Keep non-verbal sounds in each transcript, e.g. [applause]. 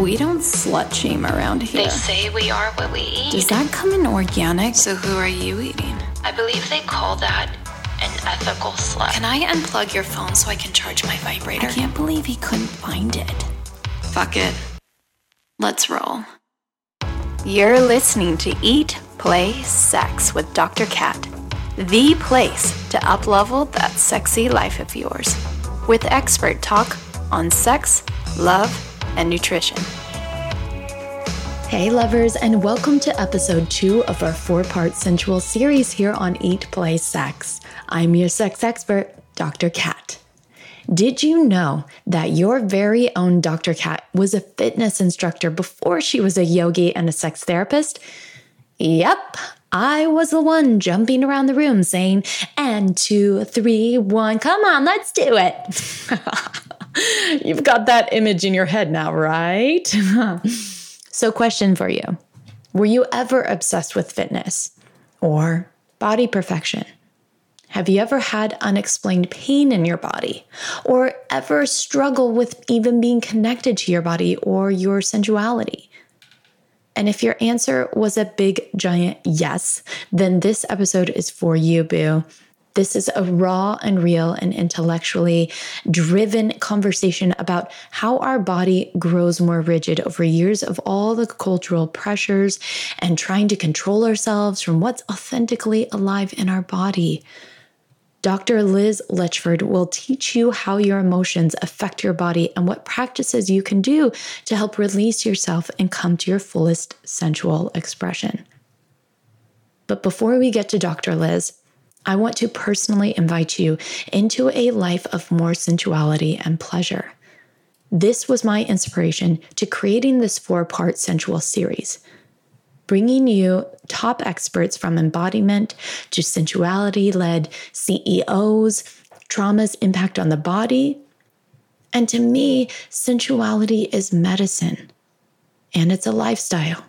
We don't slut shame around here. They say we are what we eat. Does that come in organic? So who are you eating? I believe they call that an ethical slut. Can I unplug your phone so I can charge my vibrator? I can't believe he couldn't find it. Fuck it. Let's roll. You're listening to Eat, Play, Sex with Dr. Cat, the place to uplevel that sexy life of yours, with expert talk on sex, love, and nutrition. Hey, lovers, and welcome to episode two of our four part sensual series here on Eat, Play, Sex. I'm your sex expert, Dr. Cat. Did you know that your very own Dr. Cat was a fitness instructor before she was a yogi and a sex therapist? Yep, I was the one jumping around the room saying, and two, three, one, come on, let's do it. [laughs] [laughs] You've got that image in your head now, right? [laughs] so, question for you Were you ever obsessed with fitness or body perfection? Have you ever had unexplained pain in your body or ever struggle with even being connected to your body or your sensuality? And if your answer was a big giant yes, then this episode is for you, boo. This is a raw and real and intellectually driven conversation about how our body grows more rigid over years of all the cultural pressures and trying to control ourselves from what's authentically alive in our body. Dr. Liz Letchford will teach you how your emotions affect your body and what practices you can do to help release yourself and come to your fullest sensual expression. But before we get to Dr. Liz, I want to personally invite you into a life of more sensuality and pleasure. This was my inspiration to creating this four part sensual series bringing you top experts from embodiment to sensuality led CEOs, trauma's impact on the body. And to me, sensuality is medicine and it's a lifestyle.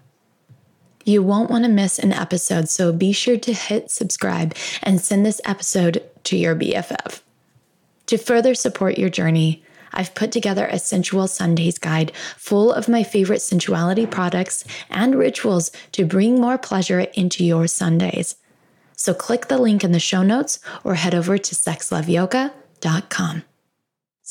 You won't want to miss an episode, so be sure to hit subscribe and send this episode to your BFF. To further support your journey, I've put together a sensual Sundays guide full of my favorite sensuality products and rituals to bring more pleasure into your Sundays. So click the link in the show notes or head over to sexloveyoga.com.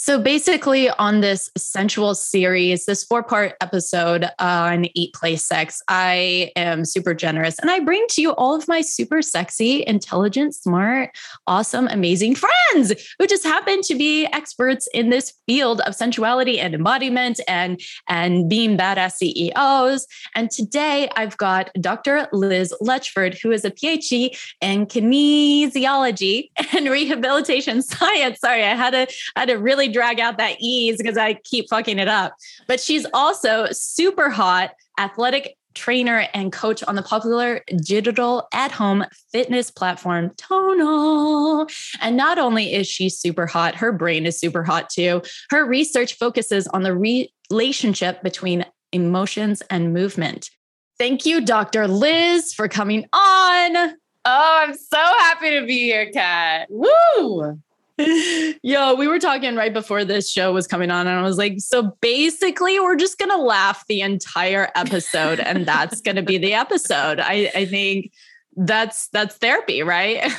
So basically, on this sensual series, this four part episode on Eat, Play, Sex, I am super generous and I bring to you all of my super sexy, intelligent, smart, awesome, amazing friends who just happen to be experts in this field of sensuality and embodiment and, and being badass CEOs. And today I've got Dr. Liz Letchford, who is a PhD in kinesiology and rehabilitation [laughs] science. Sorry, I had a, had to really drag out that ease because I keep fucking it up. But she's also super hot, athletic trainer and coach on the popular digital at home fitness platform Tonal. And not only is she super hot, her brain is super hot too. Her research focuses on the relationship between emotions and movement. Thank you, Dr. Liz, for coming on. Oh, I'm so happy to be here, Kat. Woo! Yo, we were talking right before this show was coming on, and I was like, so basically, we're just gonna laugh the entire episode, and that's gonna be the episode. I, I think that's that's therapy, right?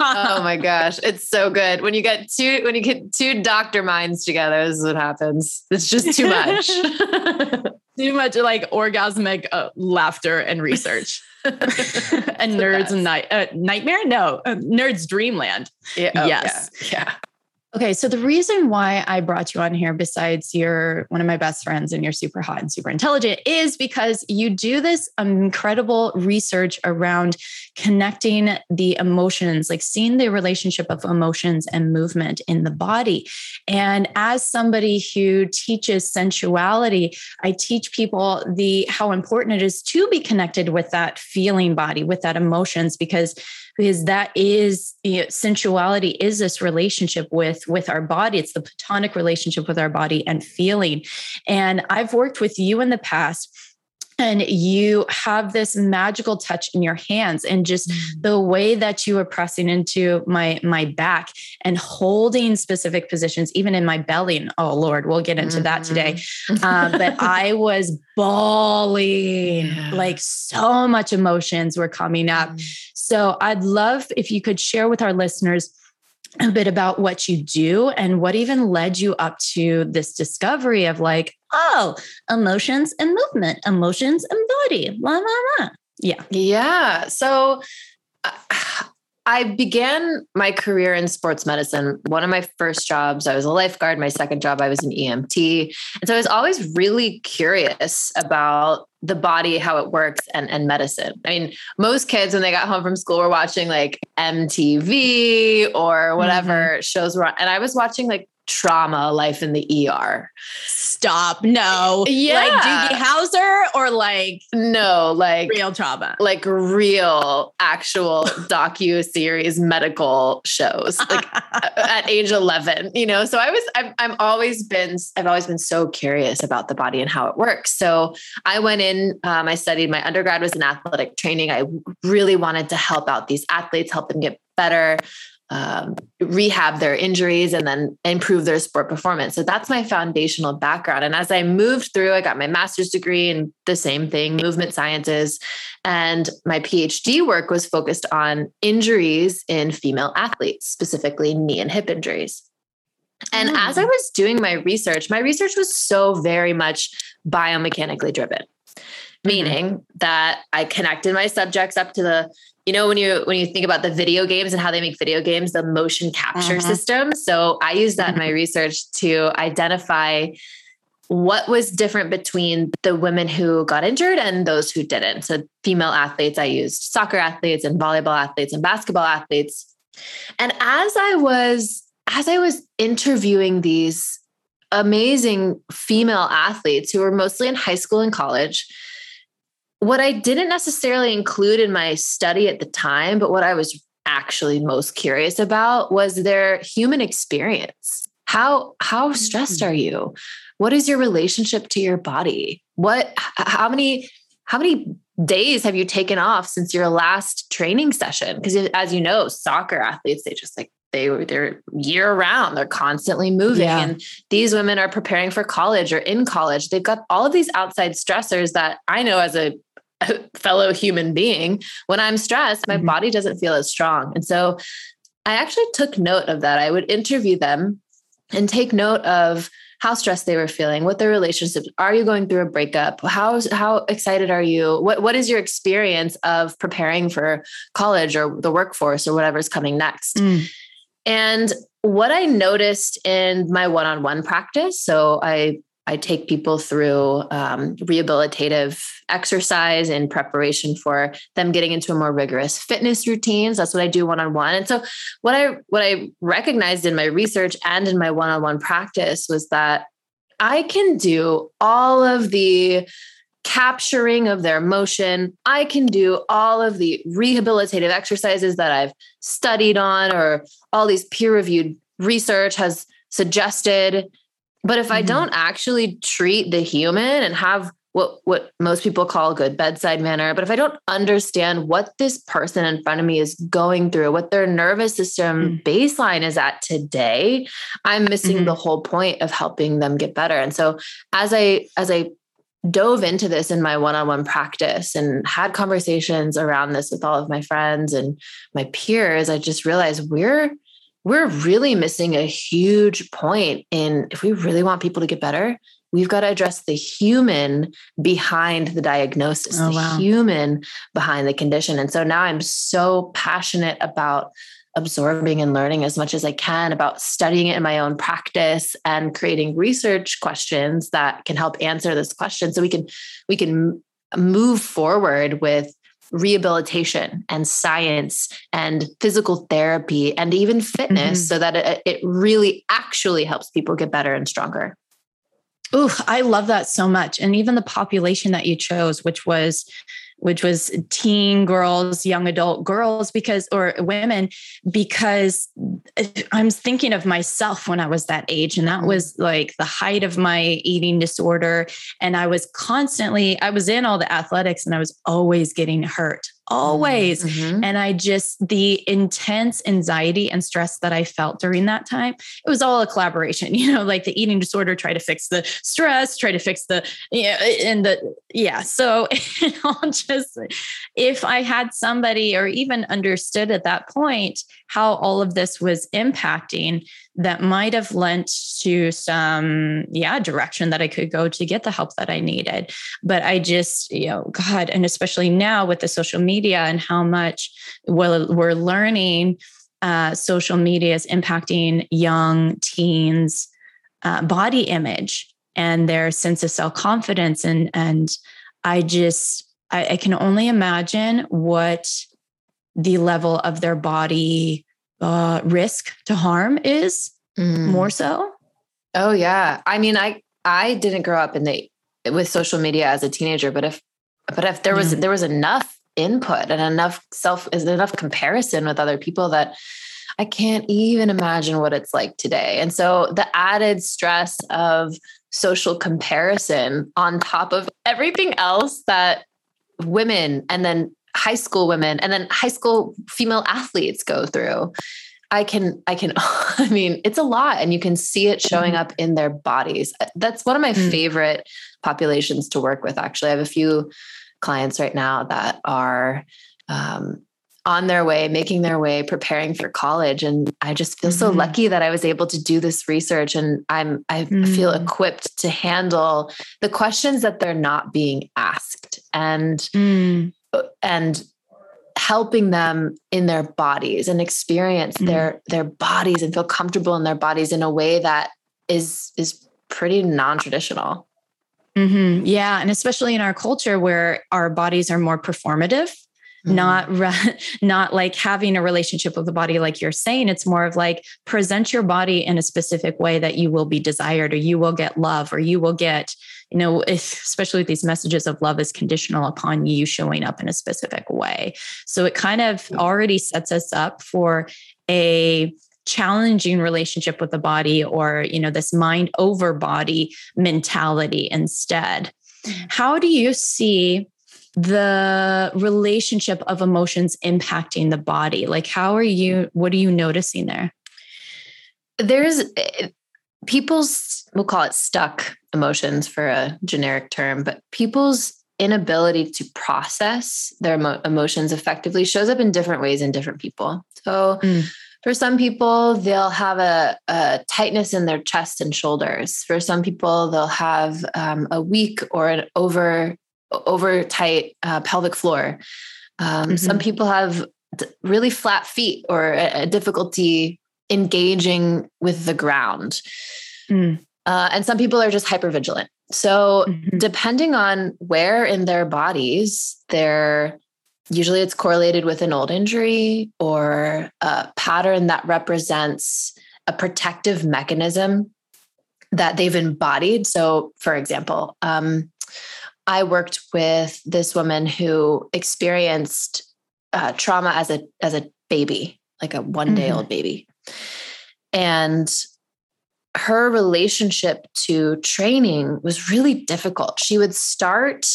oh [laughs] my gosh, it's so good when you get two when you get two doctor minds together. This is what happens. It's just too much. [laughs] too much like orgasmic uh, laughter and research. [laughs] and nerds and night uh, nightmare? No. Uh, nerds dreamland. Yeah, oh, yes. Yeah, yeah. Okay, so the reason why I brought you on here, besides you're one of my best friends and you're super hot and super intelligent, is because you do this incredible research around connecting the emotions, like seeing the relationship of emotions and movement in the body. And as somebody who teaches sensuality, I teach people the how important it is to be connected with that feeling body, with that emotions, because because that is you know, sensuality is this relationship with with our body. It's the platonic relationship with our body and feeling. And i've worked with you in the past and you have this magical touch in your hands and just mm-hmm. the way that you were pressing into my my back and holding specific positions even in my belly and oh lord we'll get into mm-hmm. that today um, but [laughs] i was bawling yeah. like so much emotions were coming up mm-hmm. so i'd love if you could share with our listeners a bit about what you do and what even led you up to this discovery of like, oh, emotions and movement, emotions and body, la, la, la. Yeah. Yeah. So uh, I began my career in sports medicine. One of my first jobs, I was a lifeguard. My second job, I was an EMT. And so I was always really curious about the body, how it works, and, and medicine. I mean, most kids, when they got home from school, were watching like MTV or whatever mm-hmm. shows were on. And I was watching like trauma life in the ER. Stop. No. Yeah. Like Doogie Howser or like no, like real trauma. Like real actual docu series medical shows like [laughs] at age 11, you know. So I was I've, I've always been I've always been so curious about the body and how it works. So I went in um, I studied my undergrad was in athletic training. I really wanted to help out these athletes, help them get better um, rehab their injuries and then improve their sport performance. So that's my foundational background. And as I moved through, I got my master's degree in the same thing, movement sciences. And my PhD work was focused on injuries in female athletes, specifically knee and hip injuries. And mm. as I was doing my research, my research was so very much biomechanically driven. Meaning that I connected my subjects up to the you know when you when you think about the video games and how they make video games the motion capture uh-huh. system. So i use that in my research to identify what was different between the women who got injured and those who didn't. So female athletes i used soccer athletes and volleyball athletes and basketball athletes. And as i was as i was interviewing these amazing female athletes who were mostly in high school and college what I didn't necessarily include in my study at the time, but what I was actually most curious about was their human experience. How how stressed mm. are you? What is your relationship to your body? What how many how many days have you taken off since your last training session? Because as you know, soccer athletes they just like they they're year round they're constantly moving yeah. and these women are preparing for college or in college they've got all of these outside stressors that i know as a fellow human being, when I'm stressed, my mm-hmm. body doesn't feel as strong. And so I actually took note of that. I would interview them and take note of how stressed they were feeling, what their relationships are you going through a breakup? How how excited are you? What what is your experience of preparing for college or the workforce or whatever's coming next? Mm. And what I noticed in my one-on-one practice, so I I take people through um, rehabilitative exercise in preparation for them getting into a more rigorous fitness routines. That's what I do one on one. And so, what I what I recognized in my research and in my one on one practice was that I can do all of the capturing of their motion. I can do all of the rehabilitative exercises that I've studied on, or all these peer reviewed research has suggested but if mm-hmm. I don't actually treat the human and have what what most people call good bedside manner, but if I don't understand what this person in front of me is going through, what their nervous system mm-hmm. baseline is at today, I'm missing mm-hmm. the whole point of helping them get better. And so as I as I dove into this in my one-on-one practice and had conversations around this with all of my friends and my peers, I just realized we're we're really missing a huge point in if we really want people to get better, we've got to address the human behind the diagnosis, oh, the wow. human behind the condition. And so now I'm so passionate about absorbing and learning as much as I can about studying it in my own practice and creating research questions that can help answer this question so we can we can move forward with rehabilitation and science and physical therapy and even fitness mm-hmm. so that it, it really actually helps people get better and stronger. Ooh, I love that so much. And even the population that you chose, which was which was teen girls, young adult girls, because or women, because uh, I'm thinking of myself when I was that age, and that was like the height of my eating disorder. And I was constantly, I was in all the athletics and I was always getting hurt always. Mm-hmm. And I just, the intense anxiety and stress that I felt during that time, it was all a collaboration, [laughs] you know, like the eating disorder, try to fix the stress, try to fix the, yeah, and the, yeah. So [laughs] I'll just, if I had somebody or even understood at that point how all of this was impacting, that might have lent to some yeah direction that i could go to get the help that i needed. But i just you know god and especially now with the social media and how much well we're learning uh, social media is impacting young teens uh, body image and their sense of self-confidence. And and i just I, I can only imagine what the level of their body uh, risk to harm is mm. more so. Oh yeah. I mean, I I didn't grow up in the with social media as a teenager, but if but if there was there was enough input and enough self is enough comparison with other people that I can't even imagine what it's like today. And so the added stress of social comparison on top of everything else that women and then high school women and then high school female athletes go through i can i can [laughs] i mean it's a lot and you can see it showing mm-hmm. up in their bodies that's one of my mm. favorite populations to work with actually i have a few clients right now that are um, on their way making their way preparing for college and i just feel mm-hmm. so lucky that i was able to do this research and i'm i mm. feel equipped to handle the questions that they're not being asked and mm and helping them in their bodies and experience mm-hmm. their their bodies and feel comfortable in their bodies in a way that is is pretty non-traditional mm-hmm. yeah and especially in our culture where our bodies are more performative mm-hmm. not [laughs] not like having a relationship with the body like you're saying it's more of like present your body in a specific way that you will be desired or you will get love or you will get you know, especially with these messages of love is conditional upon you showing up in a specific way. So it kind of already sets us up for a challenging relationship with the body or, you know, this mind over body mentality instead. Mm-hmm. How do you see the relationship of emotions impacting the body? Like, how are you, what are you noticing there? There's eh, people's, we'll call it stuck emotions for a generic term, but people's inability to process their emo- emotions effectively shows up in different ways in different people. So, mm. for some people, they'll have a, a, tightness in their chest and shoulders. For some people, they'll have um, a weak or an over over tight uh, pelvic floor. Um, mm-hmm. Some people have really flat feet or a, a difficulty engaging with the ground. Mm. Uh, and some people are just hyper vigilant. So, mm-hmm. depending on where in their bodies they're usually it's correlated with an old injury or a pattern that represents a protective mechanism that they've embodied. So, for example, um, I worked with this woman who experienced uh, trauma as a as a baby, like a one day old mm-hmm. baby, and her relationship to training was really difficult. She would start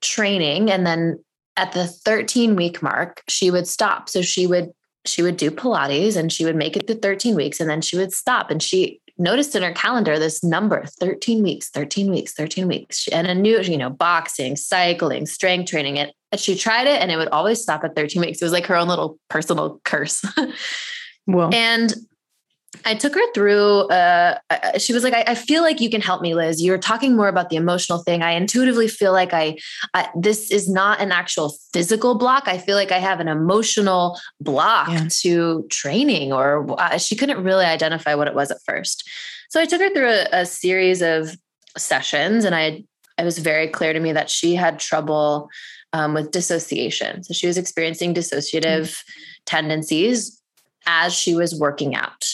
training and then at the 13 week mark she would stop. So she would she would do pilates and she would make it to 13 weeks and then she would stop. And she noticed in her calendar this number 13 weeks 13 weeks 13 weeks. And a new you know boxing cycling strength training. It and she tried it and it would always stop at 13 weeks. It was like her own little personal curse. [laughs] Well. And I took her through. Uh, she was like, I, I, feel like you can help me, Liz. You're talking more about the emotional thing. I intuitively feel like I, I this is not an actual physical block. I feel like I have an emotional block yeah. to training, or uh, she couldn't really identify what it was at first. So I took her through a, a series of sessions, and I, it was very clear to me that she had trouble um, with dissociation. So she was experiencing dissociative mm-hmm. tendencies as she was working out.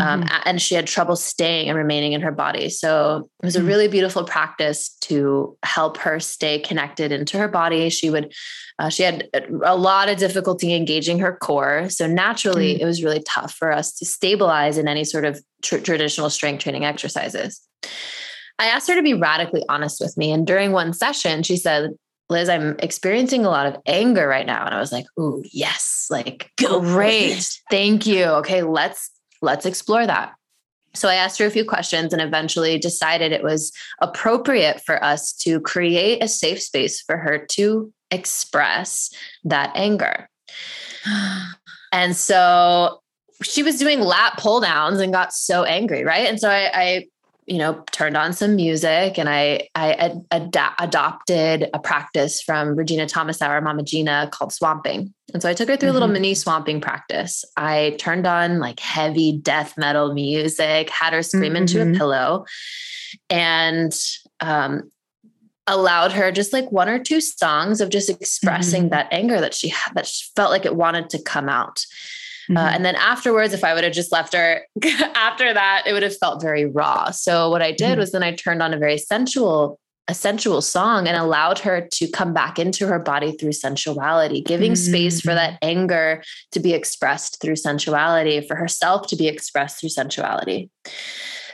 Um, mm-hmm. and she had trouble staying and remaining in her body. So it was a mm-hmm. really beautiful practice to help her stay connected into her body. She would, uh, she had a lot of difficulty engaging her core. So naturally, mm-hmm. it was really tough for us to stabilize in any sort of tr- traditional strength training exercises. I asked her to be radically honest with me. And during one session, she said, Liz, I'm experiencing a lot of anger right now. And I was like, ooh, yes, like great. Thank you. Okay, let's let's explore that. So I asked her a few questions and eventually decided it was appropriate for us to create a safe space for her to express that anger. [sighs] and so she was doing lat pull downs and got so angry, right? And so I, I you know, turned on some music and I I ad- ad- adopted a practice from Regina Thomashauer Mama Gena called swamping. And so I took her through mm-hmm. a little mm-hmm. mini swamping practice. I turned on like heavy death metal music, had her scream mm-hmm. into a mm-hmm. pillow, and um, allowed her just like one or two songs of just expressing mm-hmm. that anger that she had, that she felt like it wanted to come out. Uh, mm-hmm. Uh, and then afterwards, if I would have just left her [laughs] after that, it would have felt very raw. So what I did mm-hmm. was then I turned on a very sensual, a sensual song and allowed her to come back into her body through sensuality, giving mm-hmm. space for that mm-hmm. anger to be expressed through sensuality, for herself to be expressed through sensuality.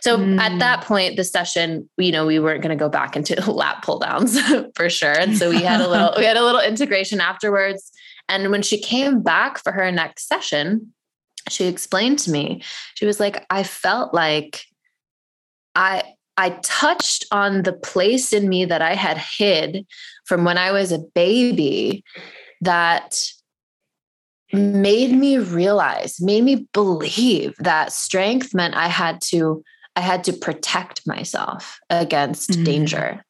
So mm. at that point, the session, you know, we weren't going to go back into [laughs] lat pull downs [laughs] for sure. And so we had a little, we had a little integration afterwards. And when she came back for her next session, she explained to me, she was like, I felt like I I touched on the place in me that I had hid from when I was a baby that made me realize, made me believe that strength meant I had to I had to protect myself against mm-hmm. danger.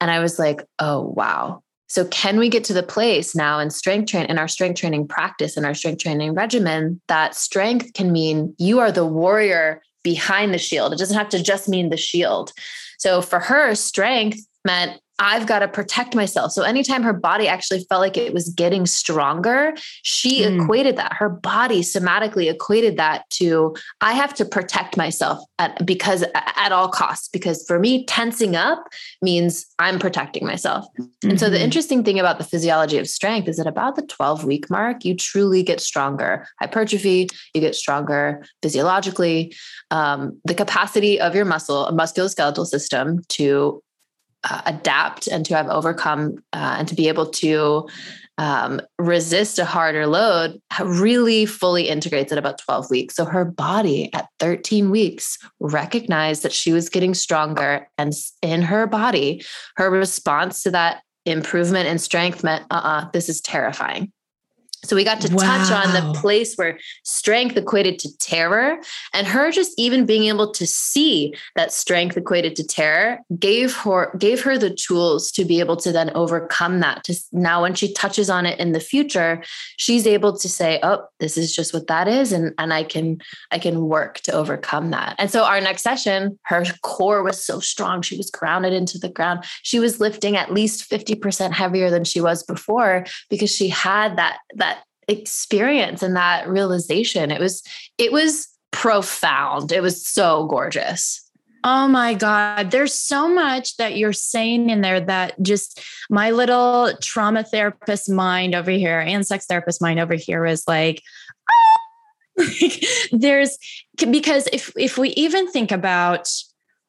And I was like, "Oh, wow. So, can we get to the place now in strength train in our strength training practice in our strength training regimen that strength can mean you are the warrior behind the shield? It doesn't have to just mean the shield. So, for her, strength meant I've got to protect myself. So anytime her body actually felt like it was getting stronger, she mm. equated that. Her body somatically equated that to I have to protect myself at, because at all costs. Because for me, tensing up means I'm protecting myself. Mm-hmm. And so the mm-hmm. interesting thing about the physiology of strength is that about the 12 week mark, you truly get stronger. Hypertrophy, you get stronger physiologically. Um, the capacity of your muscle, a musculoskeletal system to uh, adapt and to have overcome uh, and to be able to um, resist a harder load really fully integrates at about 12 weeks. So her body at 13 weeks recognized that she was getting stronger. And in her body, her response to that improvement in strength meant, uh uh-uh, uh this is terrifying. So we got to wow. touch on the place where strength equated to terror and her just even being able to see that strength equated to terror gave her gave her the tools to be able to then overcome that to now when she touches on it in the future she's able to say oh this is just what that is and and I can I can work to overcome that. And so our next session her core was so strong she was grounded into the ground. She was lifting at least 50% heavier than she was before because she had that that experience and that realization. It was it was profound. It was so gorgeous. Oh my God. There's so much that you're saying in there that just my little trauma therapist mind over here and sex therapist mind over here is like, [laughs] oh! there's because if if we even think about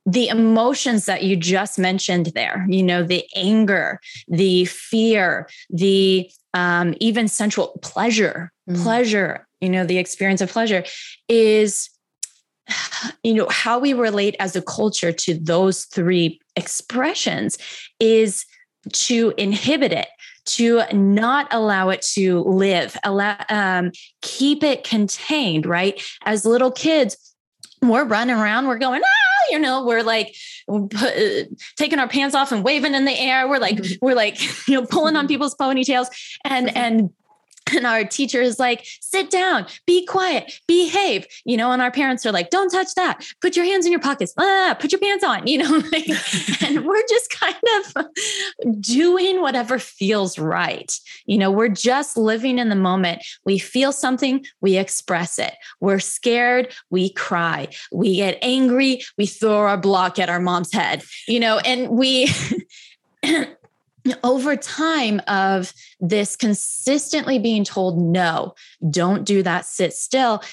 the emotions that you just mentioned there, you know, the anger, the fear, the um, even sensual pleasure, mm. pleasure, you know, the experience of pleasure is, you know, how we relate as a culture to those three expressions is to inhibit it to not allow it to live allow um, keep it contained right as little kids we're running around we're going ah you know we're like taking our pants off and waving in the air we're like mm-hmm. we're like [laughs] you know pulling on mm-hmm. people's ponytails and and and our teacher is like sit down be quiet behave. You know and our parents are like don't touch that. Put your hands in your pockets. Ah, put your pants on. You know [laughs] like, and we're just kind of doing whatever feels right. You know we're just living in the moment. We feel something we express it. We're scared we cry. We get angry we throw our block at our mom's head. You know and we [laughs] over time of this consistently being told no don't do that sit still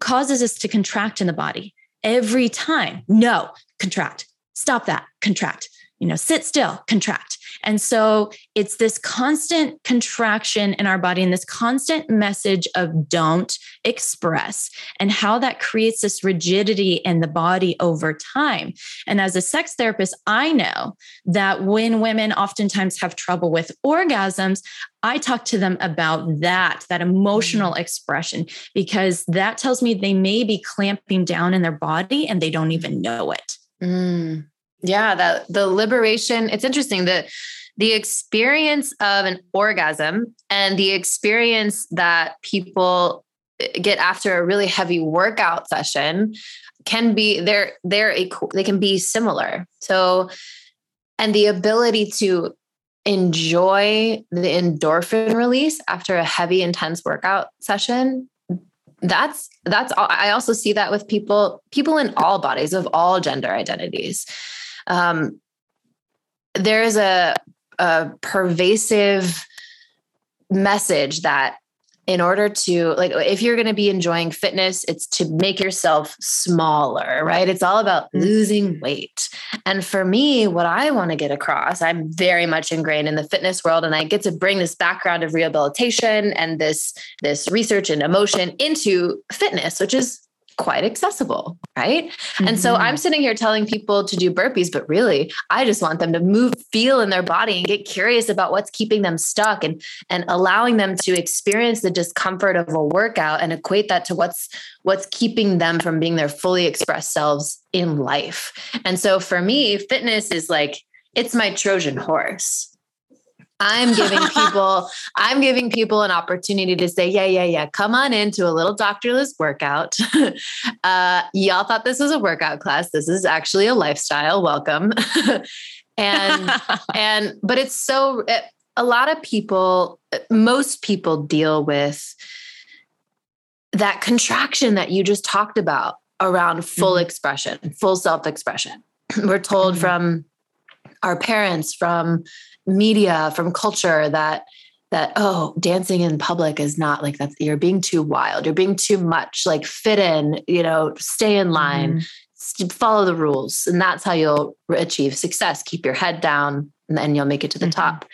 causes us to contract in the body. Every time no contract. Stop that contract. You know sit still contract and so it's this constant contraction in our body and this constant message of don't express and how that creates this rigidity in the body over time. And as a sex therapist, I know that when women oftentimes have trouble with orgasms, I talk to them about that, that emotional mm. expression, because that tells me they may be clamping down in their body and they don't even know it. Mm. Yeah, that the liberation, it's interesting that the experience of an orgasm and the experience that people eh, get after a really heavy workout session can be they're they're they can be similar. So and the ability to enjoy the endorphin release after a heavy intense workout session that's that's all i also see that with people people in all bodies of all gender identities um, there is a, a pervasive message that in order to like if you're going to be enjoying fitness it's to make yourself smaller right it's all about mm-hmm. losing weight and for me what i want to get across i'm very much ingrained in the fitness world and i get to bring this background of rehabilitation and this this research and emotion into fitness which is quite accessible, right? Mm-hmm. And so I'm mm-hmm. sitting here telling people to do burpees, but really, I just want them to move, feel in their body and get curious about what's keeping them stuck and and allowing them to experience the discomfort of a workout and equate that to what's what's keeping them from being their fully expressed selves in life. And so for me, fitness is like it's my Trojan horse. I'm giving people, I'm giving people an opportunity to say, yeah, yeah, yeah, come on into a little Dr. Liz workout. [laughs] uh, y'all thought this was a workout class. This is actually a lifestyle. Welcome. [laughs] and, [laughs] and, but it's so, it, a lot of people, most people deal with that contraction that you just talked about around full mm-hmm. expression, full self expression. We're told mm-hmm. from our parents, from media, from culture that that oh dancing in public is not like that. You're being too wild. You're being too much. Like fit in you know stay in line. Mm-hmm. follow the rules. And that's how you'll achieve success. Keep your head down and then you'll make it to the mm-hmm. top.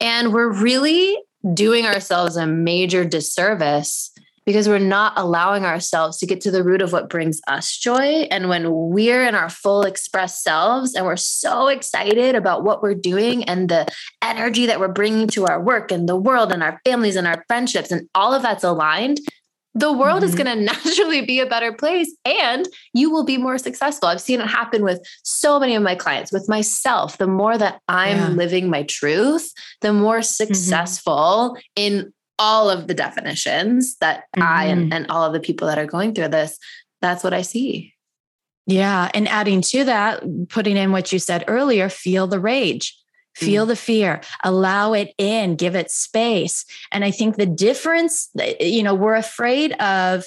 And we're really doing ourselves a major disservice because we're not allowing ourselves to get to the root of what brings us joy. And when we're in our full express selves and we're so excited about what we're doing and the energy that we're bringing to our work and the world and our families and our friendships and all of that's aligned, the world mm-hmm. is going to naturally be a better place and you will be more successful. I've seen it happen with so many of my clients, with myself. The more that I'm yeah. living my truth, the more mm-hmm. successful mm-hmm. in all of the definitions that mm-hmm. I and, mm-hmm. and all of the people that are going through this, that's what I see. Yeah. And adding to that, putting in what you said earlier, feel the rage, feel mm. the fear, allow it in, give it space. And I think the difference, you know, we're afraid of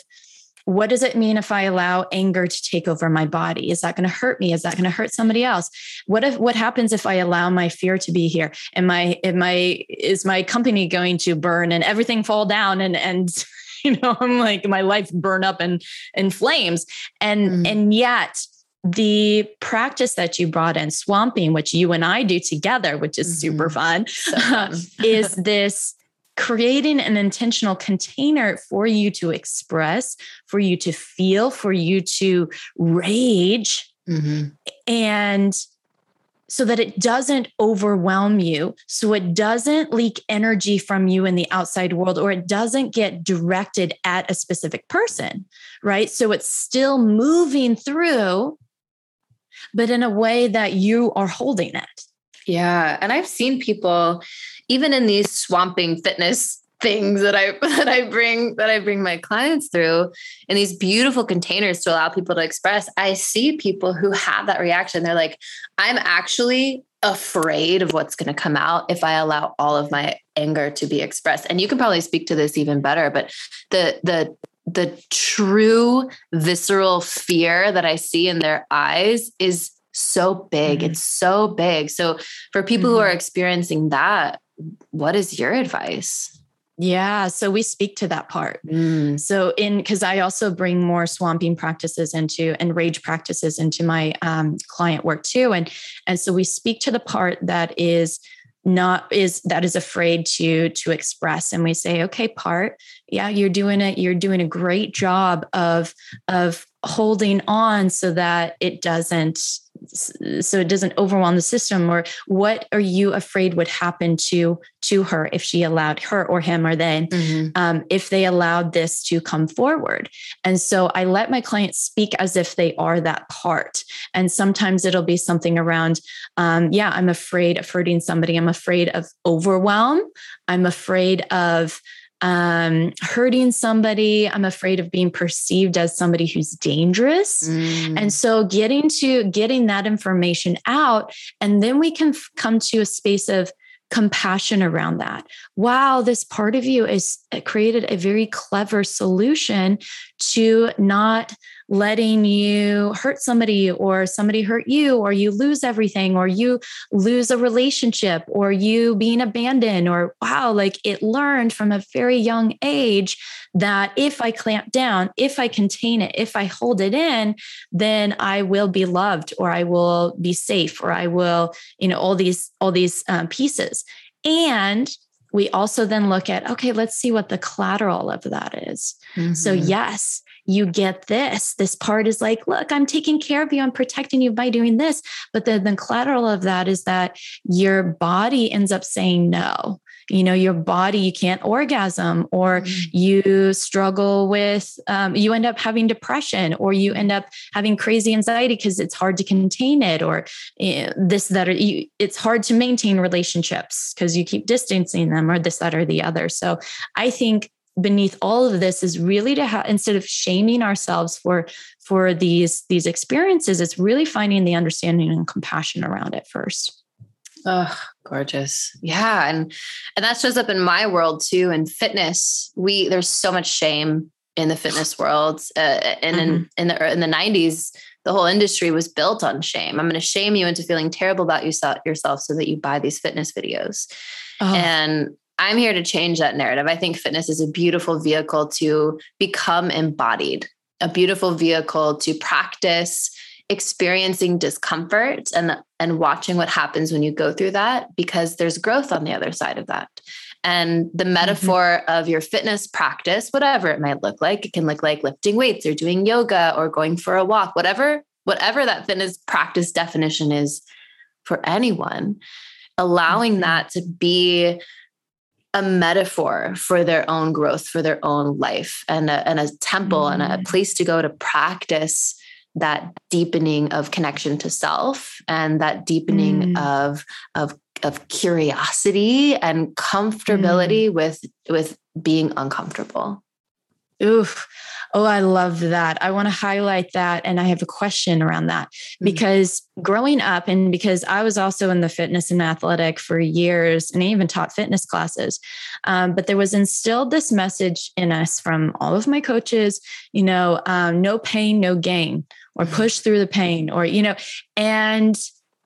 what does it mean if I allow anger to take over my body? Is that going to hurt me? Is that going to hurt somebody else? What if what happens if I allow my fear to be here? Am I am I is my company going to burn and everything fall down and and [laughs] you know I'm like my life burn up in in flames and mm. and yet the practice that you brought in swamping which you and I do together which is mm-hmm. super fun, so fun. [laughs] is this creating an intentional container for you to express, for you to feel, for you to rage. Mm-hmm. And so that it doesn't overwhelm you, so it doesn't leak energy from you in the outside world, or it doesn't get directed at a specific person, right? So it's still moving through, but in a way that you are holding it. Yeah. And I've seen people, even in these swamping fitness things that I [laughs] that I bring that I bring my clients through in these beautiful containers to allow people to express, I see people who have that reaction. They're like, I'm actually afraid of what's going to come out if I allow all of my anger to be expressed. And you can probably speak to this even better, but the the the true visceral fear that I see in their eyes is so big. Mm-hmm. It's so big. So for people mm-hmm. who are mm-hmm. experiencing that, what is your advice? Yeah, so we speak to that part. Mm. So in because I also bring more swamping practices into and rage practices into my um, client work too, and and so we speak to the part that is not is that is afraid to to express and we say okay part yeah you're doing it you're doing a great job of of holding on so that it doesn't so it doesn't overwhelm the system or what are you afraid would happen to to her if she allowed her or him or then mm-hmm. um, if they allowed this to come forward? And so i let my clients speak as if they are that part. And sometimes it'll be something around um, yeah i'm afraid of hurting somebody. I'm afraid of overwhelm. I'm afraid of um, hurting somebody. I'm afraid of being perceived as somebody who's dangerous. Mm. And so getting to getting that information out, and then we can f- come to a space of compassion around that. Wow, this part of you is uh, created a very clever solution to not letting you hurt somebody or somebody hurt you or you lose everything or you lose a relationship or you being abandoned or wow like it learned from a very young age that if i clamp down if i contain it if i hold it in then i will be loved or i will be safe or i will you know all these all these um, pieces and we also then look at okay let's see what the collateral of that is. Mm-hmm. so yes you get this. This part is like, look, I'm taking care of you. I'm protecting you by doing this. But the, the collateral of that is that your body ends up saying no. You know, your body, you can't orgasm, or mm-hmm. you struggle with, um, you end up having depression, or you end up having crazy anxiety because it's hard to contain it, or uh, this, that, or you, it's hard to maintain relationships because you keep distancing them, or this, that, or the other. So I think beneath all of this is really to have instead of shaming ourselves for for these these experiences it's really finding the understanding and compassion around it first. Oh gorgeous. Yeah and and that shows up in my world too in fitness. We there's so much shame in the fitness world uh, and mm-hmm. in in the in the 90s the whole industry was built on shame. I'm going to shame you into feeling terrible about yourself yourself so that you buy these fitness videos. Oh. and I'm here to change that narrative. I think fitness is a beautiful vehicle to become embodied, a beautiful vehicle to practice experiencing discomfort and and watching what happens when you go through that because there's growth on the other side of that. And the mm-hmm. metaphor mm-hmm. of your fitness practice, whatever it might look like, it can look like lifting weights or doing yoga or going for a walk, whatever whatever that fitness practice definition is for anyone, allowing mm-hmm. that to be a metaphor for their own growth, for their own life, and a, and a temple mm. and a mm. place to go to practice that deepening of connection to self and that deepening mm. of of of curiosity and comfortability mm. with with being uncomfortable. Oof. Oh, I love that. I want to highlight that. And I have a question around that mm-hmm. because growing up, and because I was also in the fitness and athletic for years, and I even taught fitness classes, um, but there was instilled this message in us from all of my coaches, you know, um, no pain, no gain, or mm-hmm. push through the pain, or, you know, and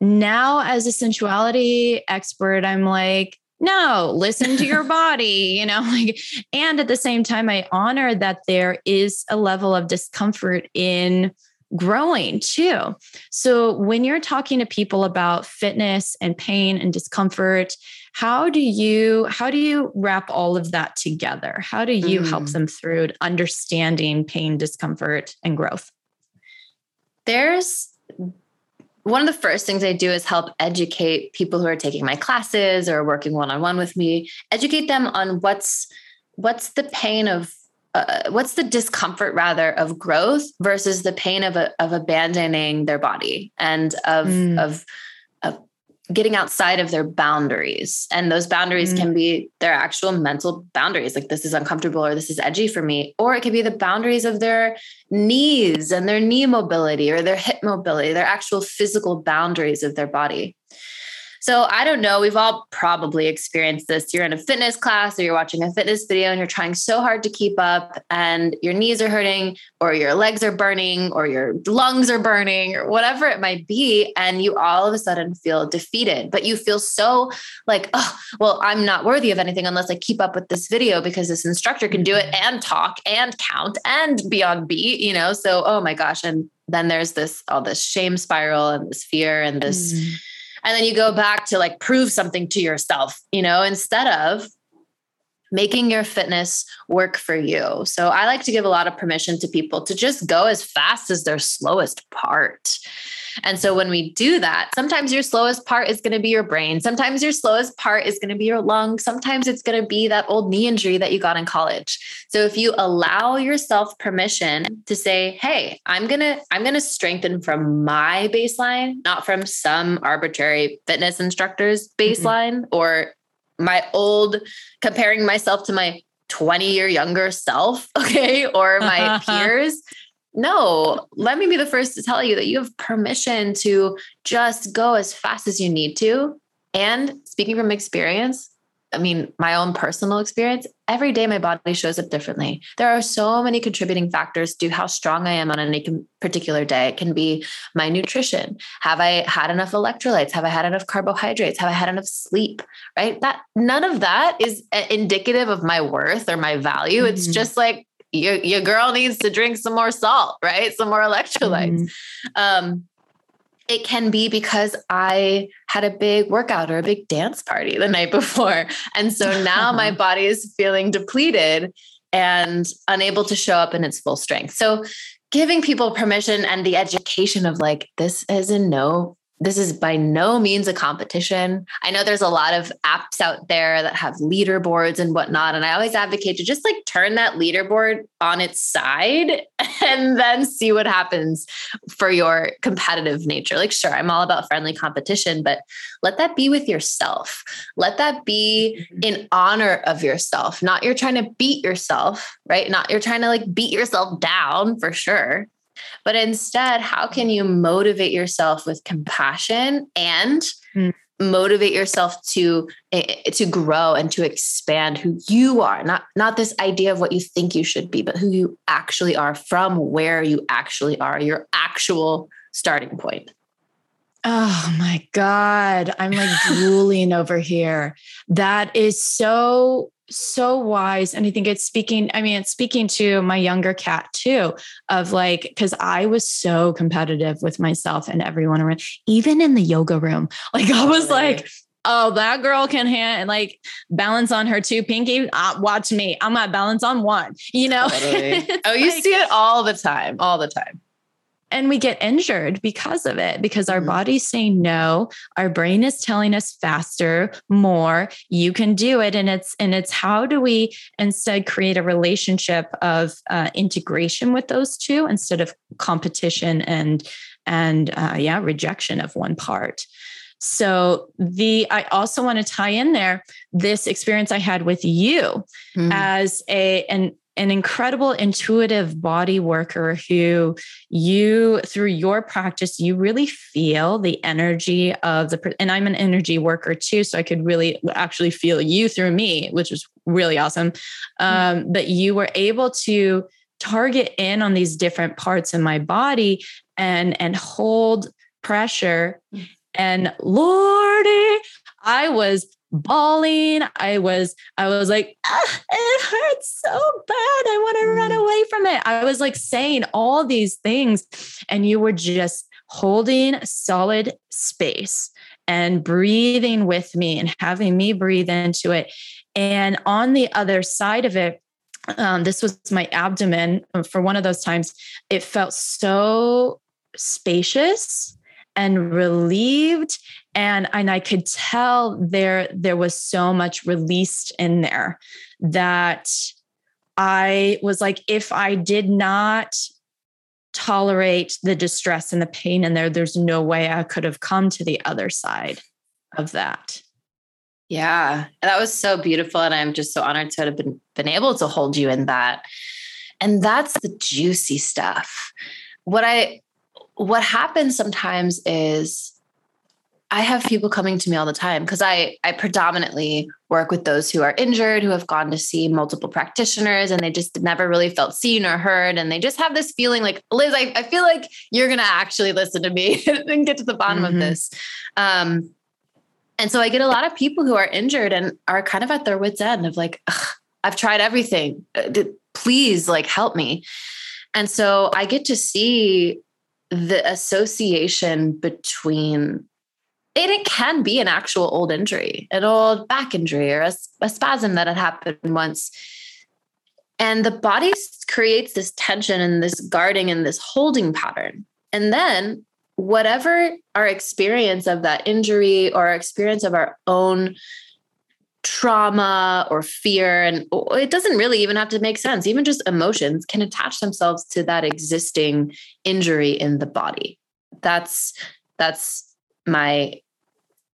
now as a sensuality expert, I'm like, no listen to your [laughs] body you know [laughs] like and at the same time i honor that there is a level of discomfort in growing too. So when you're talking to people about fitness and pain and discomfort how do you how do you wrap all of that together? How do you mm. help them through understanding pain discomfort and growth? There's one of the first things I do is help educate people who are taking my classes or working one on one with me, educate them on what's what's the pain of uh, what's the discomfort rather of growth versus the pain of of abandoning their body and of mm. of of getting outside of their boundaries. And those boundaries mm. can be their actual mental boundaries, like this is uncomfortable or this is edgy for me. Or it could be the boundaries of their knees and their knee mobility or their hip mobility, their actual physical boundaries of their body. So I don't know. We've all probably experienced this. You're in a fitness class or you're watching a fitness video and you're trying so hard to keep up and your knees are hurting or your legs are burning or your lungs are burning or whatever it might be. And you all of a sudden feel defeated, but you feel so like, oh, well, I'm not worthy of anything unless I keep up with this video because this instructor can do it mm-hmm. and talk and count and be on beat, you know? So, oh my gosh. And then there's this, all this shame spiral and this fear and this. Mm and then you go back to like prove something to yourself, you know, instead of making your fitness work for you. So I like to give a lot of permission to people to just go as fast as their slowest part. And so when we do that, sometimes your slowest part is going to be your brain. Sometimes your slowest part is going to be your lung. Sometimes it's going to be that old knee injury that you got in college. So if you allow yourself permission to say, "Hey, I'm going to I'm going to strengthen from my baseline, not from some arbitrary fitness instructor's mm-hmm. baseline mm-hmm. or my old comparing myself to my 20 year younger self, [laughs] okay, or my [laughs] peers. No, let me be the first to tell you that you have permission to just go as fast as you need to. And speaking from experience, I mean, my own personal experience, every day my body shows up differently. There are so many contributing factors to how strong I am on any particular day. It can be my nutrition. Have I had enough electrolytes? Have I had enough carbohydrates? Have I had enough sleep? Right? That none of that is uh, indicative of my worth or my value. Mm-hmm. It's just like your, your girl needs to drink some more salt, right? Some more electrolytes. Mm-hmm. Um, it can be because I had a big workout or a big dance party the night before. And so now my [laughs] body is feeling depleted and unable to show up in its full strength. So giving people permission and the education of like, this is a no this is by no means a competition. I know there's a lot of apps out there that have leaderboards and whatnot. And I always advocate to just like turn that leaderboard on its side [laughs] and then see what happens for your competitive nature. Like, sure, I'm all about friendly competition, but let that be with yourself. Let that be mm-hmm. in honor of yourself, not you're trying to beat yourself, right? Not you're trying to like beat yourself down for sure but instead, how can you motivate yourself with compassion and mm. motivate yourself to eh, eh, to grow and to expand who you are, not not this idea of what you think you should be, but who you actually are from where you actually are, your actual starting point. Oh my God. I'm like drooling [laughs] over here. That is so so wise and i think it's speaking i mean it's speaking to my younger Kat too of like because i was so competitive with myself and everyone around even in the yoga room [laughs] like i was like oh that girl can hand like balance on her two pinky uh, watch me i'm not balance on one you know totally. [laughs] oh you like, see it all the time all the time and we get injured because of it because our mm-hmm. body's saying no our brain is telling us faster more you can do it and it's and it's how do we instead create a relationship of uh, integration with those two instead of competition and and uh, yeah rejection of one part so the I also want to tie in there this experience I had with you mm. as a an an incredible intuitive body worker who you through your practice you really feel the energy of the and i'm an energy worker too so i could really actually feel you through me which was really awesome um, mm-hmm. but you were able to target in on these different parts in my body and and hold pressure mm. and lordy i was bawling. I was, I was like, ah, it hurts so bad. I want to run mm. away from it. I was like saying all these things, and you were just holding solid space and breathing with me and having me breathe into it. And on the other side of it, um, this was my abdomen for one of those times. It felt so spacious and relieved and and i could tell there there was so much released in there that i was like if i did not tolerate the distress and the pain in there there's no way i could have come to the other side of that. Yeah, that was so beautiful. And I'm just so honored to have been, been able to hold you in that. And that's the juicy stuff. What I, what happens sometimes is I have people coming to me all the time because I, I predominantly work with those who are injured, who have gone to see multiple practitioners and they just never really felt seen or heard. And they just have this feeling like, Liz, I, I feel like you're going to actually listen to me [laughs] and get to the bottom mm-hmm. of this. Um, and so I get a lot of people who are injured and are kind of at their wits' end of like, I've tried everything. Uh, please, like, help me. And so I get to see the association between and it can be an actual old injury, an old back injury or a, a spasm that had happened once. And the body creates this tension and this guarding and this holding pattern. And then whatever our experience of that injury or our experience of our own trauma or fear and it doesn't really even have to make sense. Even just emotions can attach themselves to that existing injury in the body. That's that's my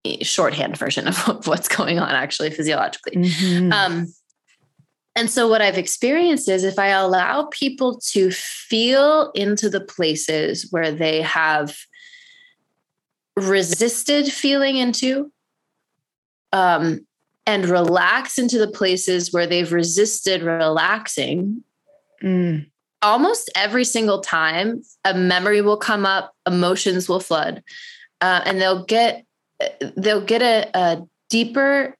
eh, shorthand version of [laughs] what's going on actually physiologically. Mm-hmm. um, and so, what I've experienced is if I allow people to feel into the places where they have resisted feeling into um, and relax into the places where they've resisted relaxing mm. almost every single time a memory will come up emotions will flood uh, and they'll get they'll get a, a, deeper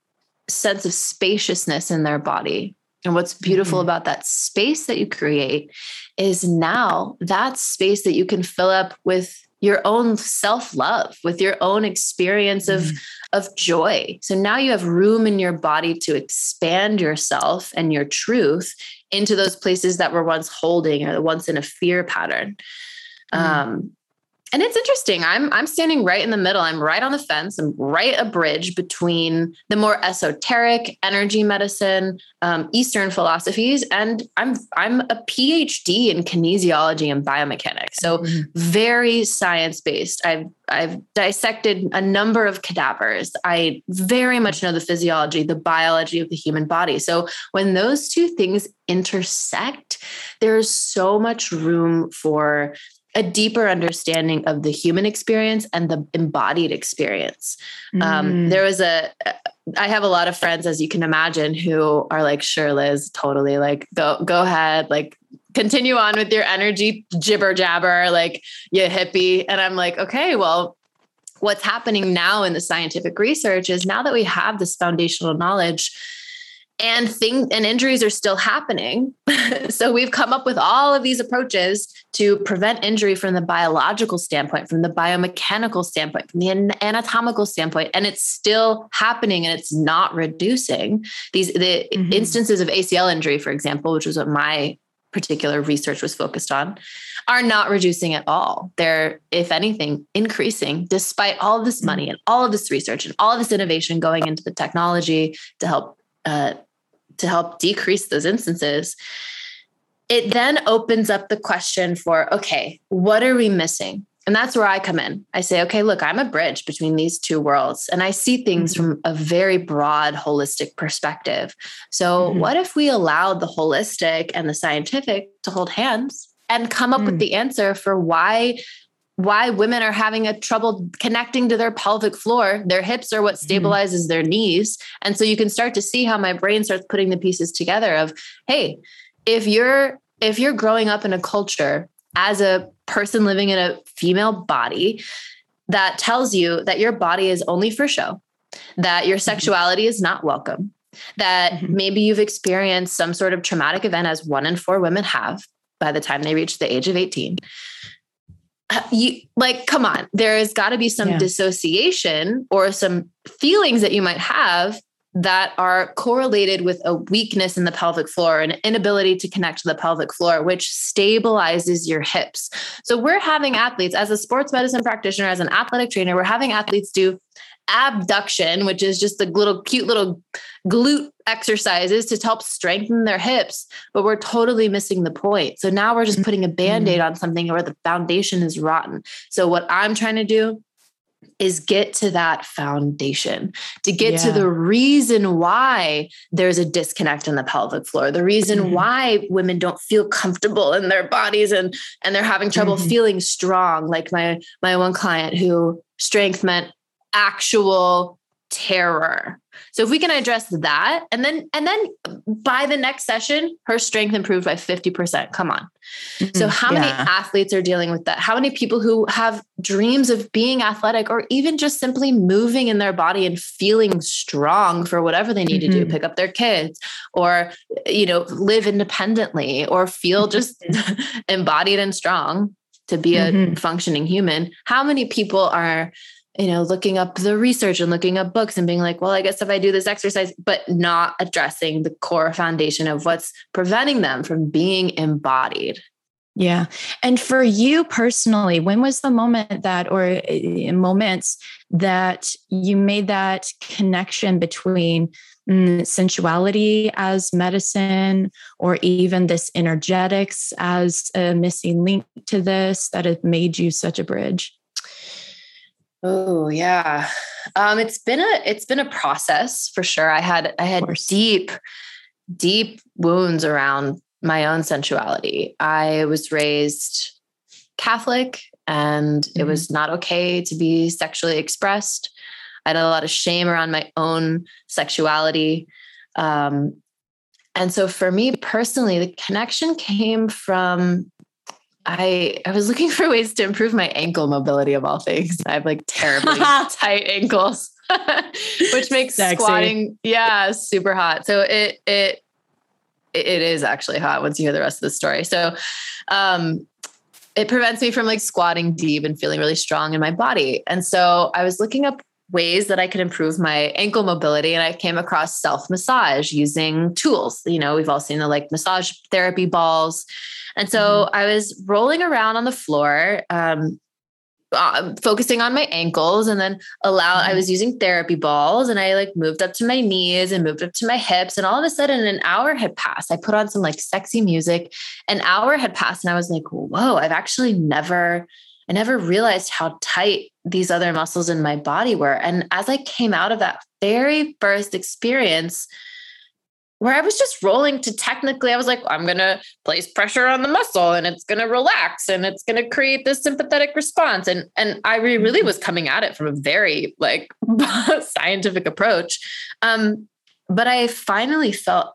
sense of spaciousness in their body and what's beautiful mm-hmm. about that space that you create is now that space that you can fill up with your own self-love with your own experience of mm. of joy so now you have room in your body to expand yourself and your truth into those places that were once holding or once in a fear pattern mm. um, and it's interesting. I'm I'm standing right in the middle. I'm right on the fence. I'm right a bridge between the more esoteric energy medicine, um, Eastern philosophies, and I'm I'm a PhD in kinesiology and biomechanics. So mm-hmm. very science based. I've I've dissected a number of cadavers. I very much know the physiology, the biology of the human body. So when those two things intersect, there's so much room for a deeper understanding of the human experience and the embodied experience. Um, mm. Um, there was a, I have a lot of friends, as you can imagine, who are like, sure, Liz, totally like, go, go ahead, like, continue on with your energy jibber jabber, like, you hippie. And I'm like, okay, well, what's happening now in the scientific research is now that we have this foundational knowledge, and things and injuries are still happening. [laughs] so we've come up with all of these approaches to prevent injury from the biological standpoint, from the biomechanical standpoint, from the anatomical standpoint, and it's still happening and it's not reducing. These the mm-hmm. instances of ACL injury, for example, which is what my particular research was focused on, are not reducing at all. They're, if anything, increasing despite all this mm-hmm. money and all of this research and all of this innovation going into the technology to help uh, to help decrease those instances, it then opens up the question for okay, what are we missing? And that's where I come in. I say, okay, look, I'm a bridge between these two worlds, and I see things mm-hmm. from a very broad, holistic perspective. So, mm-hmm. what if we allowed the holistic and the scientific to hold hands and come up mm. with the answer for why why women are having a trouble connecting to their pelvic floor. Their hips are what mm-hmm. stabilizes mm. their knees. And so you can start to see how my brain starts putting the pieces together of, hey, if you're if you're growing up in a culture as a person living in a female body that tells you that your body is only for show, that your mm-hmm. sexuality is not welcome, that mm-hmm. maybe you've experienced some sort of traumatic event as one in four women have by the time they reach the age of 18 Uh, you like come on there has got to be some yeah. dissociation or some feelings that you might have that are correlated with a weakness in the pelvic floor an inability to connect to the pelvic floor which stabilizes your hips so we're having athletes as a sports medicine practitioner as an athletic trainer we're having athletes do abduction, which is just the little cute little glute exercises to help strengthen their hips, but we're totally missing the point. So now we're just putting a band aid mm-hmm. on something where the foundation is rotten. So, what I'm trying to do is get to that foundation, to get yeah. to the reason why there's a disconnect in the pelvic floor, the reason mm-hmm. why women don't feel comfortable in their bodies and and they're having trouble mm-hmm. feeling strong. Like my my one client who strength meant actual terror. So if we can address that and then and then by the next session her strength improved by 50%. Come on. Mm-hmm. So how yeah. many athletes are dealing with that? How many people who have dreams of being athletic or even just simply moving in their body and feeling strong for whatever they need mm-hmm. to do, mm-hmm. pick up their kids or you know, live independently or feel just [laughs] embodied and strong to be a mm-hmm. functioning human. How many people are you know, looking up the research and looking up books and being like, well, I guess if I do this exercise, but not addressing the core foundation of what's preventing them from being embodied. Yeah. And for you personally, when was the moment that, or uh, moments that you made that connection between mm, sensuality as medicine, or even this energetics as a missing link to this that have made you such a bridge? Oh yeah. Um, it's been a it's been a process for sure. I had I had deep, deep wounds around my own sensuality. I was raised Catholic and mm-hmm. it was not okay to be sexually expressed. I had a lot of shame around my own sexuality. Um, and so for me personally, the connection came from I I was looking [laughs] for ways to improve my ankle mobility of all things. I have like terribly [laughs] tight ankles, [laughs] which makes Sexy. squatting yeah super hot. So it it it is actually hot once you hear the rest of the story. So um it prevents me from like squatting deep and feeling really strong in my body. And so I was looking up ways that I could improve my ankle mobility. And I came across self massage using tools. You know, we've all seen the like massage therapy balls. And so mm-hmm. I was rolling around on the floor, um, uh, focusing on my ankles and then allow mm-hmm. I was using therapy balls and I like moved up to my knees and moved up to my hips and all of a sudden an hour had passed. I put on some like sexy music. An hour had passed and I was like, "Whoa, I've actually never I never realized how tight these other muscles in my body were. And as I came out of that very first experience, where I was just rolling to technically, I was like, I'm going to place pressure on the muscle and it's going to relax and it's going to create this sympathetic response. And, and I really mm-hmm. was coming at it from a very like [laughs] scientific approach. Um, but I finally felt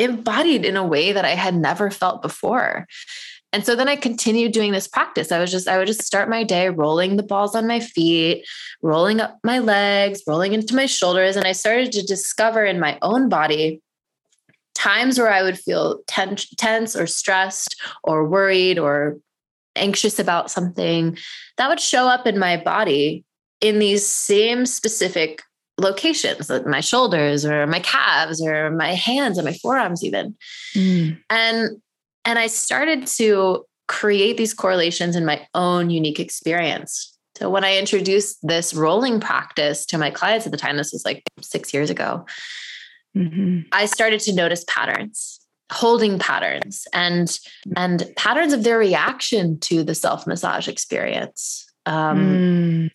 embodied in a way that I had never felt before. And so then I continued doing this practice. I was just, I would just start my day rolling the balls on my feet, rolling up my legs, rolling into my shoulders. And I started to discover in my own body times where I would feel tense, tense or stressed or worried or anxious about something that would show up in my body in these same specific locations like my shoulders or my calves or my hands and my forearms even mm. and and I started to create these correlations in my own unique experience. So when I introduced this rolling practice to my clients at the time, this was like six years ago, mm-hmm. I started to notice patterns holding patterns and and patterns of their reaction to the self massage experience um, mm.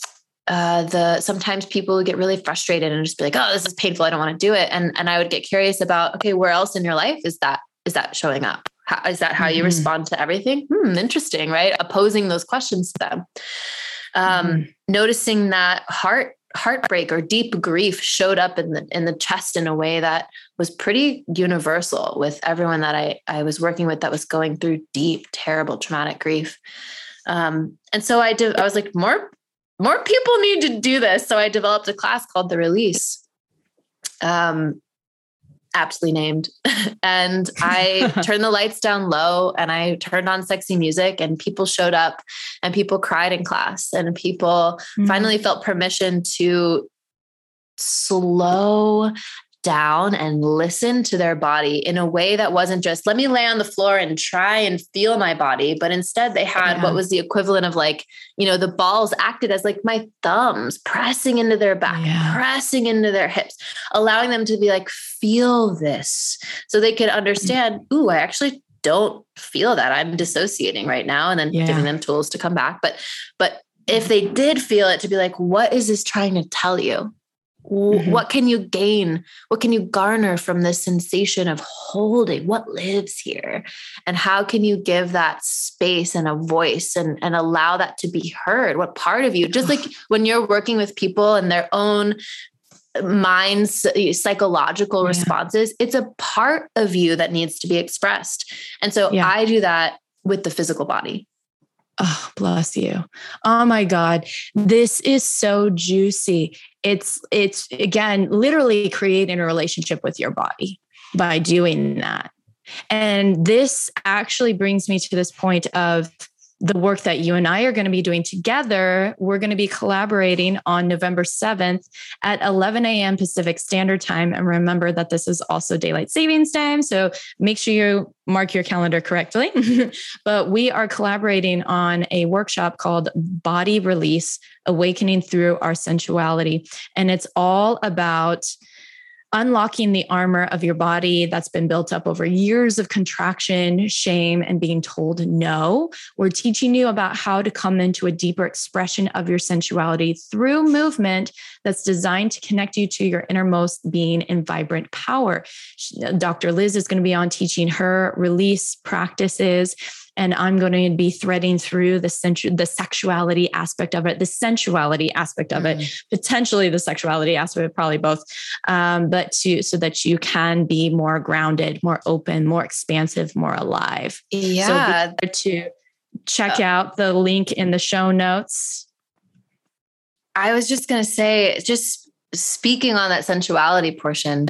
uh, the sometimes people get really frustrated and just be like oh this is painful i don't want to do it and and i would get curious about okay where else in your life is that is that showing up how, is that how you mm-hmm. respond to everything? Hmm, interesting, right? Opposing those questions to them. Um, mm-hmm. Noticing that heart heartbreak or deep grief showed up in the in the chest in a way that was pretty universal with everyone that I I was working with that was going through deep, terrible, traumatic grief. Um, and so I did. I was like, more more people need to do this. So I developed a class called the Release. Um, aptly named. [laughs] and I [laughs] turned the lights down low and I turned on sexy music, and people showed up and people cried in class, and people mm-hmm. finally felt permission to slow down and listen to their body in a way that wasn't just let me lay on the floor and try and feel my body but instead they had yeah. what was the equivalent of like you know the balls acted as like my thumbs pressing into their back yeah. pressing into their hips allowing them to be like feel this so they could understand mm-hmm. ooh i actually don't feel that i'm dissociating right now and then yeah. giving them tools to come back but but if they did feel it to be like what is this trying to tell you mm-hmm. what can you gain what can you garner from this sensation of holding what lives here and how can you give that space and a voice and, and allow that to be heard what part of you just like [sighs] when you're working with people and their own minds psychological yeah. responses it's a part of you that needs to be expressed and so yeah. i do that with the physical body Oh, bless you. Oh my God. This is so juicy. It's, it's again, literally creating a relationship with your body by doing that. And this actually brings me to this point of the work that you and I are going to be doing together, we're going to be collaborating on November 7th at 11 a.m. Pacific Standard Time. And remember that this is also daylight savings time. So make sure you mark your calendar correctly. [laughs] but we are collaborating on a workshop called Body Release Awakening Through Our Sensuality. And it's all about unlocking the armor of your body that's been built up over years of contraction, shame, and being told no. We're teaching you about how to come into a deeper expression of your sensuality through movement that's designed to connect you to your innermost being and vibrant power. Dr. Liz is going to be on teaching her release practices and I'm going to be threading through the sensu- the sexuality aspect of it, the sensuality aspect of mm-hmm. it, potentially the sexuality aspect, probably both, um, but to so that you can be more grounded, more open, more expansive, more alive. Yeah. So to check uh, out the link in the show notes. I was just going to say, just speaking on that sensuality portion,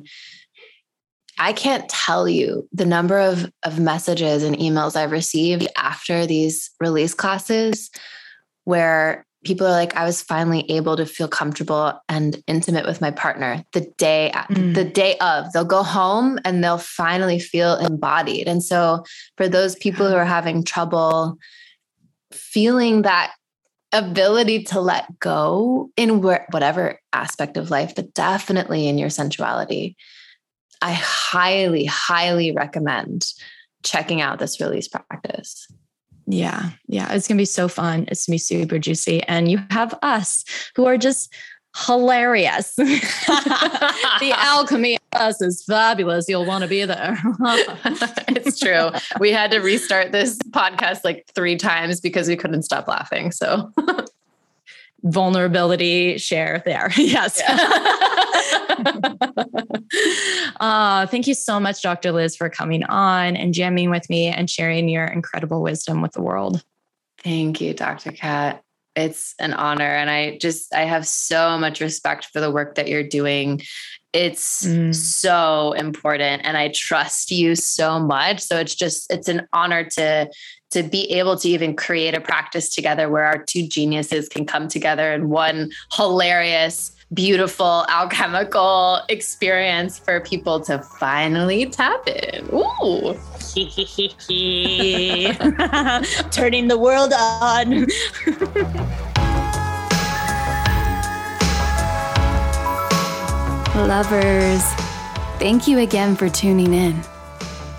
I can't tell you the number of, of messages and emails I've received after these release classes where people are like, I was finally able to feel comfortable and intimate with my partner the day, mm. the day of. They'll go home and they'll finally feel embodied. And so for those people who are having trouble feeling that ability to let go in whatever aspect of life, but definitely in your sensuality I highly, highly recommend checking out this release practice. Yeah. Yeah. It's going to be so fun. It's going to be super juicy. And you have us who are just hilarious. [laughs] the [laughs] alchemy of us is fabulous. You'll want to be there. [laughs] it's true. We had to restart this podcast like three times because we couldn't stop laughing. So vulnerability share there. yes. Uh, thank you so much, Dr. Liz, for coming on and jamming with me and sharing your incredible wisdom with the world. Thank you, Dr. Kat. It's an honor. And I just, I have so much respect for the work that you're doing. It's mm. so important. And I trust you so much. So it's just, it's an honor to to be able to even create a practice together where our two geniuses can come together in one hilarious, beautiful, alchemical experience for people to finally tap in. Ooh. [laughs] Turning the world on. [laughs] Lovers, thank you again for tuning in.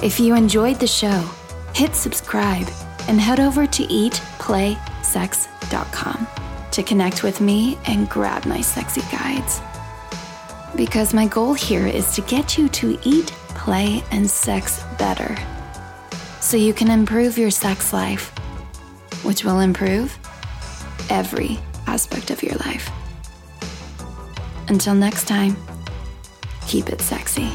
If you enjoyed the show, hit subscribe and head over to eatplaysex.com to connect with me and grab my sexy guides. Because my goal here is to get you to eat, play, and sex better so you can improve your sex life, which will improve every aspect of your life. Until next time, keep it sexy.